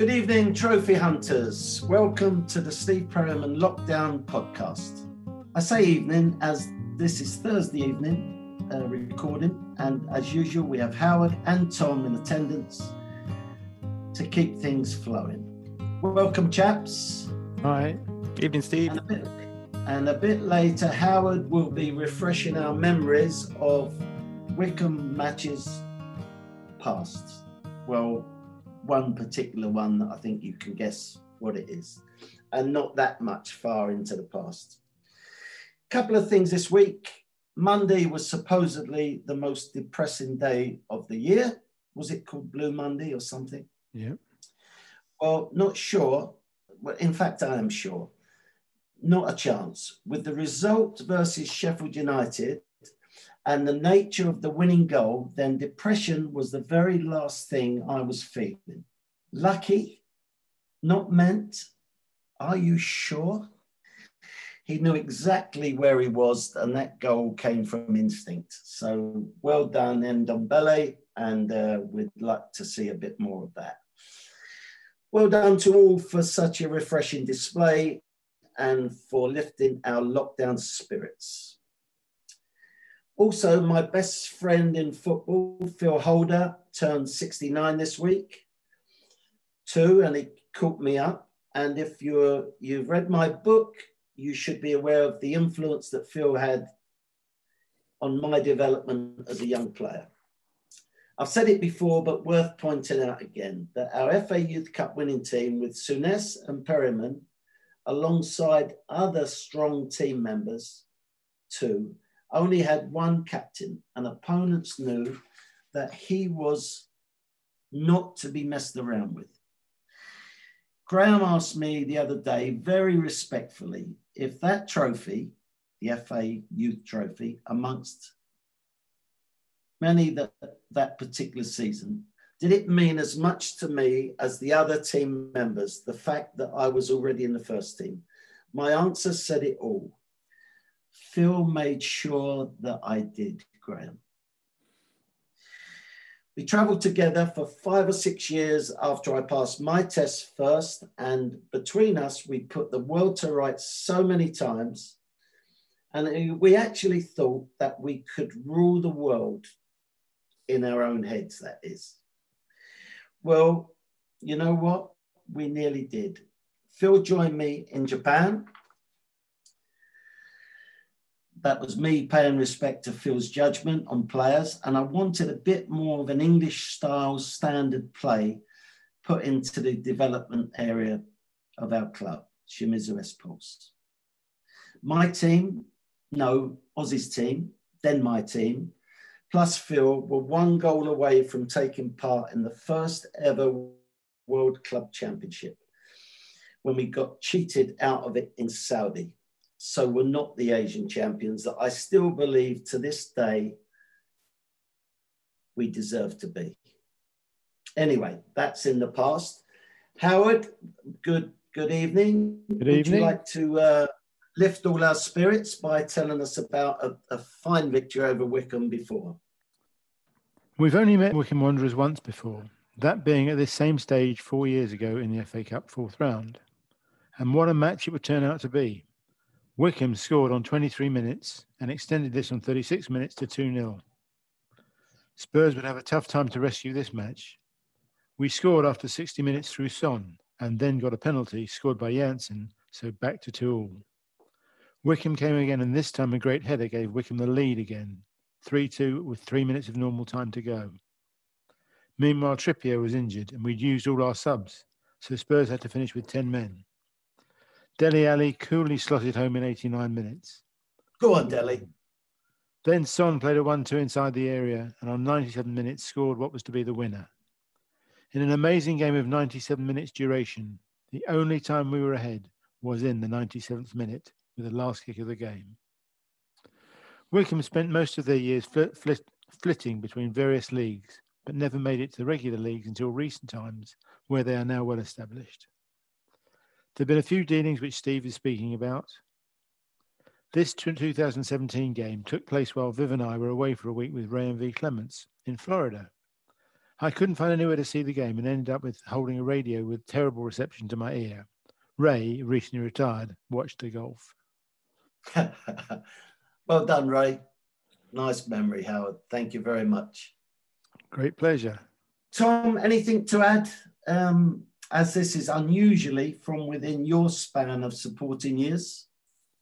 Good evening, trophy hunters. Welcome to the Steve Perryman Lockdown podcast. I say evening as this is Thursday evening uh, recording, and as usual, we have Howard and Tom in attendance to keep things flowing. Welcome, chaps. Hi. Evening, Steve. And a, bit, and a bit later, Howard will be refreshing our memories of Wycombe matches past. Well, one particular one that I think you can guess what it is, and not that much far into the past. Couple of things this week. Monday was supposedly the most depressing day of the year. Was it called Blue Monday or something? Yeah. Well, not sure. Well, in fact, I am sure. Not a chance. With the result versus Sheffield United and the nature of the winning goal, then depression was the very last thing I was feeling. Lucky, not meant. Are you sure? He knew exactly where he was, and that goal came from instinct. So well done, Ndombele, and uh, we'd like to see a bit more of that. Well done to all for such a refreshing display and for lifting our lockdown spirits. Also, my best friend in football, Phil Holder, turned 69 this week, too, and he caught me up. And if you're, you've read my book, you should be aware of the influence that Phil had on my development as a young player. I've said it before, but worth pointing out again that our FA Youth Cup winning team with Souness and Perryman, alongside other strong team members, too, only had one captain, and opponents knew that he was not to be messed around with. Graham asked me the other day, very respectfully, if that trophy, the FA Youth Trophy, amongst many that that particular season, did it mean as much to me as the other team members, the fact that I was already in the first team? My answer said it all. Phil made sure that I did, Graham. We travelled together for five or six years after I passed my test first, and between us, we put the world to rights so many times. And we actually thought that we could rule the world in our own heads, that is. Well, you know what? We nearly did. Phil joined me in Japan. That was me paying respect to Phil's judgment on players, and I wanted a bit more of an English style standard play put into the development area of our club, Shimizu S Pulse. My team, no, Ossie's team, then my team, plus Phil were one goal away from taking part in the first ever World Club Championship when we got cheated out of it in Saudi. So we're not the Asian champions that I still believe to this day we deserve to be. Anyway, that's in the past. Howard, good good evening. Good evening. Would you like to uh, lift all our spirits by telling us about a, a fine victory over Wycombe before. We've only met Wycombe Wanderers once before, that being at this same stage four years ago in the FA Cup fourth round. And what a match it would turn out to be. Wycombe scored on 23 minutes and extended this on 36 minutes to 2 0. Spurs would have a tough time to rescue this match. We scored after 60 minutes through Son and then got a penalty scored by Janssen, so back to 2 all. Wycombe came again, and this time a great header gave Wycombe the lead again, 3 2 with three minutes of normal time to go. Meanwhile, Trippier was injured, and we'd used all our subs, so Spurs had to finish with 10 men. Dele Alli coolly slotted home in 89 minutes. Go on, Dele. Then Son played a 1 2 inside the area and on 97 minutes scored what was to be the winner. In an amazing game of 97 minutes duration, the only time we were ahead was in the 97th minute with the last kick of the game. Wycombe spent most of their years fl- fl- flitting between various leagues, but never made it to the regular leagues until recent times, where they are now well established. There have been a few dealings which Steve is speaking about. This 2017 game took place while Viv and I were away for a week with Ray and V Clemence in Florida. I couldn't find anywhere to see the game and ended up with holding a radio with terrible reception to my ear. Ray, recently retired, watched the golf. well done, Ray. Nice memory, Howard. Thank you very much. Great pleasure. Tom, anything to add? Um, as this is unusually from within your span of supporting years.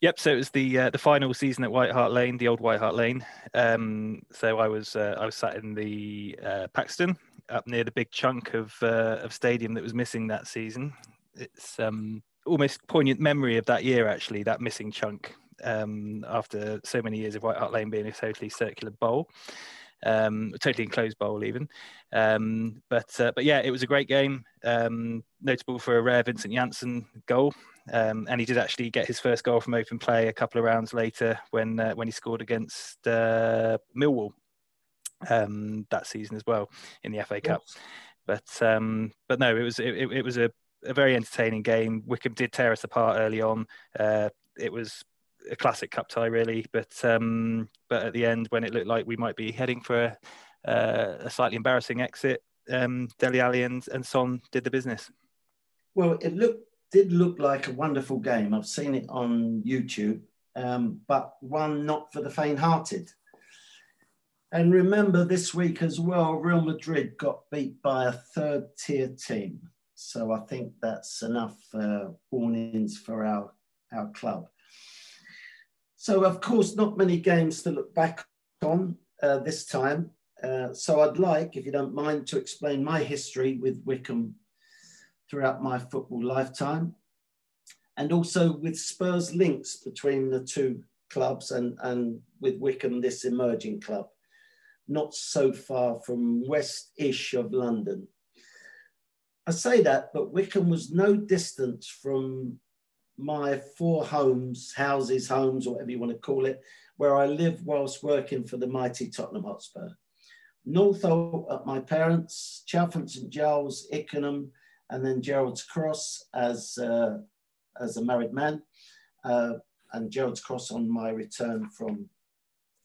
Yep. So it was the uh, the final season at White Hart Lane, the old White Hart Lane. Um, so I was uh, I was sat in the uh, Paxton up near the big chunk of uh, of stadium that was missing that season. It's um, almost poignant memory of that year actually, that missing chunk um, after so many years of White Hart Lane being a totally circular bowl um, totally enclosed bowl even. Um, but uh, but yeah, it was a great game, um, notable for a rare Vincent Janssen goal. Um, and he did actually get his first goal from open play a couple of rounds later when uh, when he scored against uh, Millwall um, that season as well in the FA Cup. But um, but no, it was it, it was a, a very entertaining game. Wycombe did tear us apart early on. Uh, it was a classic cup tie, really. But um, but at the end, when it looked like we might be heading for a, uh, a slightly embarrassing exit, um, Dele Alli and, and Son did the business. Well, it looked did look like a wonderful game. I've seen it on YouTube, um, but one not for the faint-hearted. And remember, this week as well, Real Madrid got beat by a third-tier team. So I think that's enough uh, warnings for our our club. So, of course, not many games to look back on uh, this time. Uh, so, I'd like, if you don't mind, to explain my history with Wycombe throughout my football lifetime, and also with Spurs links between the two clubs and, and with Wycombe, this emerging club, not so far from west-ish of London. I say that, but Wycombe was no distance from my four homes, houses, homes, whatever you want to call it, where I live whilst working for the mighty Tottenham Hotspur. Northolt at my parents, Chalfont St Giles, Ickenham, and then Gerrards Cross as, uh, as a married man, uh, and Gerrards Cross on my return from,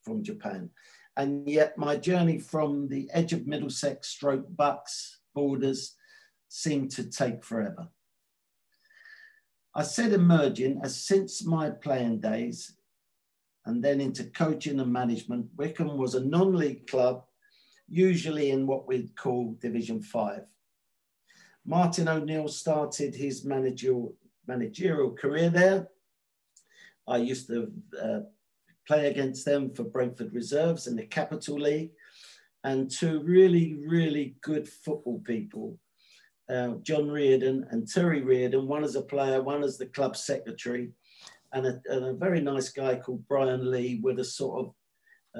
from Japan. And yet my journey from the edge of Middlesex stroke Bucks borders seemed to take forever. I said emerging as since my playing days and then into coaching and management, Wycombe was a non-league club, usually in what we'd call Division 5. Martin O'Neill started his managerial, managerial career there. I used to uh, play against them for Brentford Reserves in the Capital League and two really, really good football people uh, John Reardon and Terry Reardon, one as a player, one as the club secretary, and a, and a very nice guy called Brian Lee were the sort of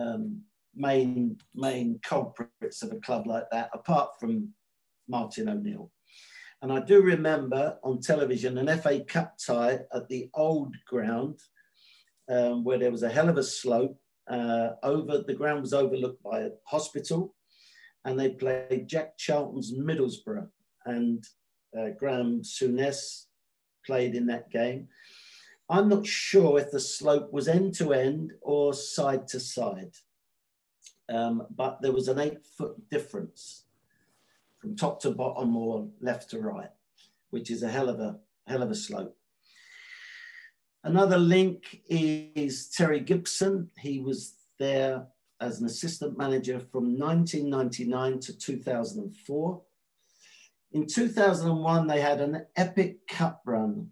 um, main main culprits of a club like that, apart from Martin O'Neill. And I do remember on television an FA Cup tie at the old ground, um, where there was a hell of a slope. Uh, over the ground was overlooked by a hospital, and they played Jack Charlton's Middlesbrough and uh, Graham Souness played in that game. I'm not sure if the slope was end to end or side to side, um, but there was an eight foot difference from top to bottom or left to right, which is a hell of a hell of a slope. Another link is Terry Gibson. He was there as an assistant manager from 1999 to 2004. In 2001, they had an epic cup run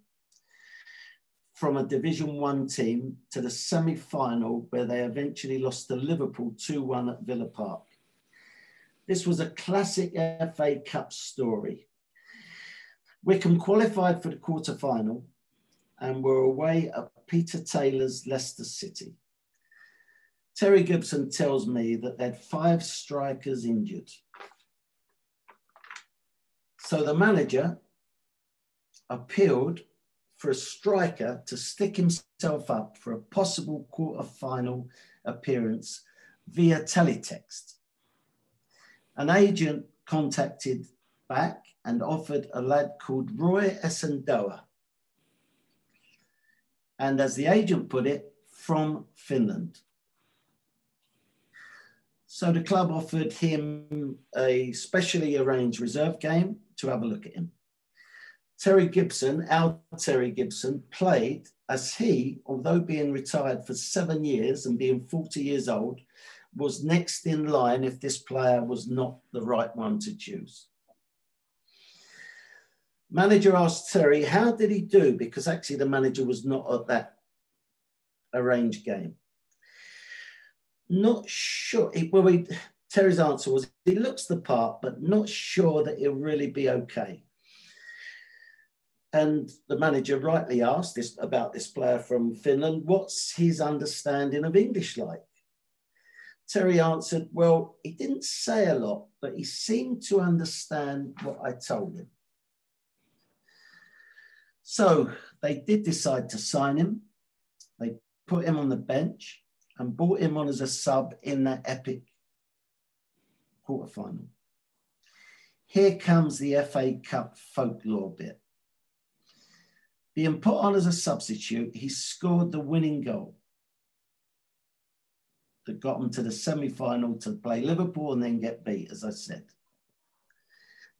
from a Division One team to the semi final, where they eventually lost to Liverpool 2 1 at Villa Park. This was a classic FA Cup story. Wycombe qualified for the quarter final and were away at Peter Taylor's Leicester City. Terry Gibson tells me that they had five strikers injured. So the manager appealed for a striker to stick himself up for a possible quarter-final appearance via teletext. An agent contacted back and offered a lad called Roy Essandoh. And as the agent put it, from Finland. So the club offered him a specially arranged reserve game to have a look at him. Terry Gibson, our Terry Gibson, played as he, although being retired for seven years and being 40 years old, was next in line if this player was not the right one to choose. Manager asked Terry, how did he do? Because actually the manager was not at that arranged game. Not sure. Well, we, Terry's answer was he looks the part, but not sure that he'll really be okay. And the manager rightly asked this about this player from Finland, what's his understanding of English like? Terry answered, Well, he didn't say a lot, but he seemed to understand what I told him. So they did decide to sign him. They put him on the bench and brought him on as a sub in that epic quarterfinal. Here comes the FA Cup folklore bit. Being put on as a substitute, he scored the winning goal that got him to the semi final to play Liverpool and then get beat, as I said.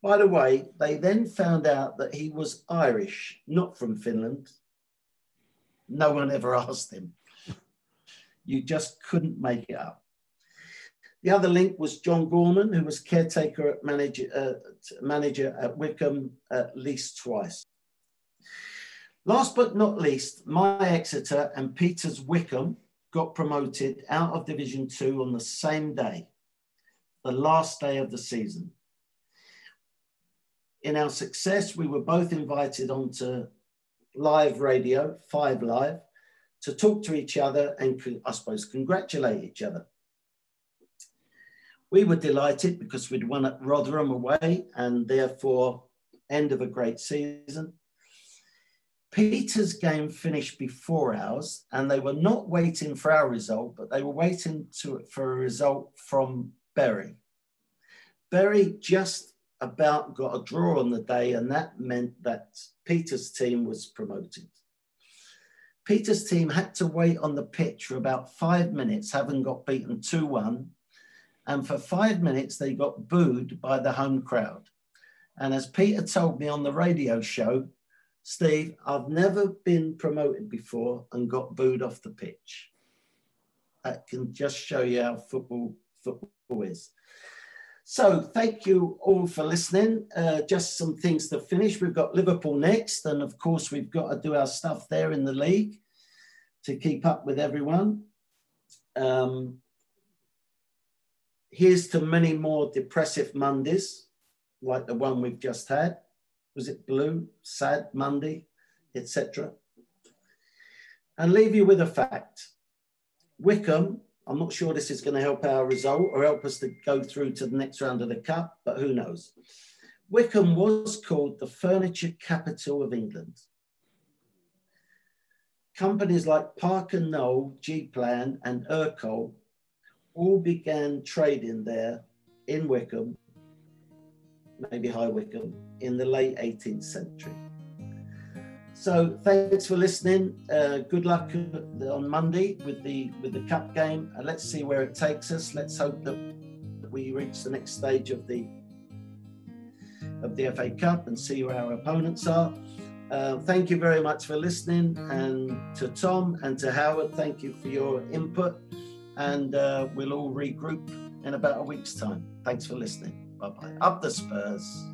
By the way, they then found out that he was Irish, not from Finland. No one ever asked him. You just couldn't make it up. The other link was John Gorman, who was caretaker at manager, uh, manager at Wycombe at least twice. Last but not least, my Exeter and Peter's Wycombe got promoted out of Division Two on the same day, the last day of the season. In our success, we were both invited onto live radio, Five Live, to talk to each other and, I suppose, congratulate each other. We were delighted because we'd won at Rotherham away and therefore end of a great season. Peter's game finished before ours, and they were not waiting for our result, but they were waiting to, for a result from Bury. Bury just about got a draw on the day, and that meant that Peter's team was promoted. Peter's team had to wait on the pitch for about five minutes, having got beaten 2 1. And for five minutes, they got booed by the home crowd. And as Peter told me on the radio show, Steve, I've never been promoted before and got booed off the pitch. That can just show you how football, football is. So thank you all for listening. Uh, just some things to finish. We've got Liverpool next, and of course we've got to do our stuff there in the league to keep up with everyone. Um, here's to many more depressive Mondays, like the one we've just had. Was it blue, sad Monday, etc. And leave you with a fact. Wycombe, I'm not sure this is going to help our result or help us to go through to the next round of the Cup, but who knows. Wycombe was called the furniture capital of England. Companies like Parker Knoll, G-Plan and Ercol all began trading there in Wycombe, maybe High Wycombe, in the late 18th century. So thanks for listening. Uh, good luck on Monday with the with the cup game, and let's see where it takes us. Let's hope that we reach the next stage of the of the FA Cup and see where our opponents are. Uh, thank you very much for listening, and to Tom and to Howard, thank you for your input. And uh, we'll all regroup in about a week's time. Thanks for listening. Bye bye. Up the Spurs.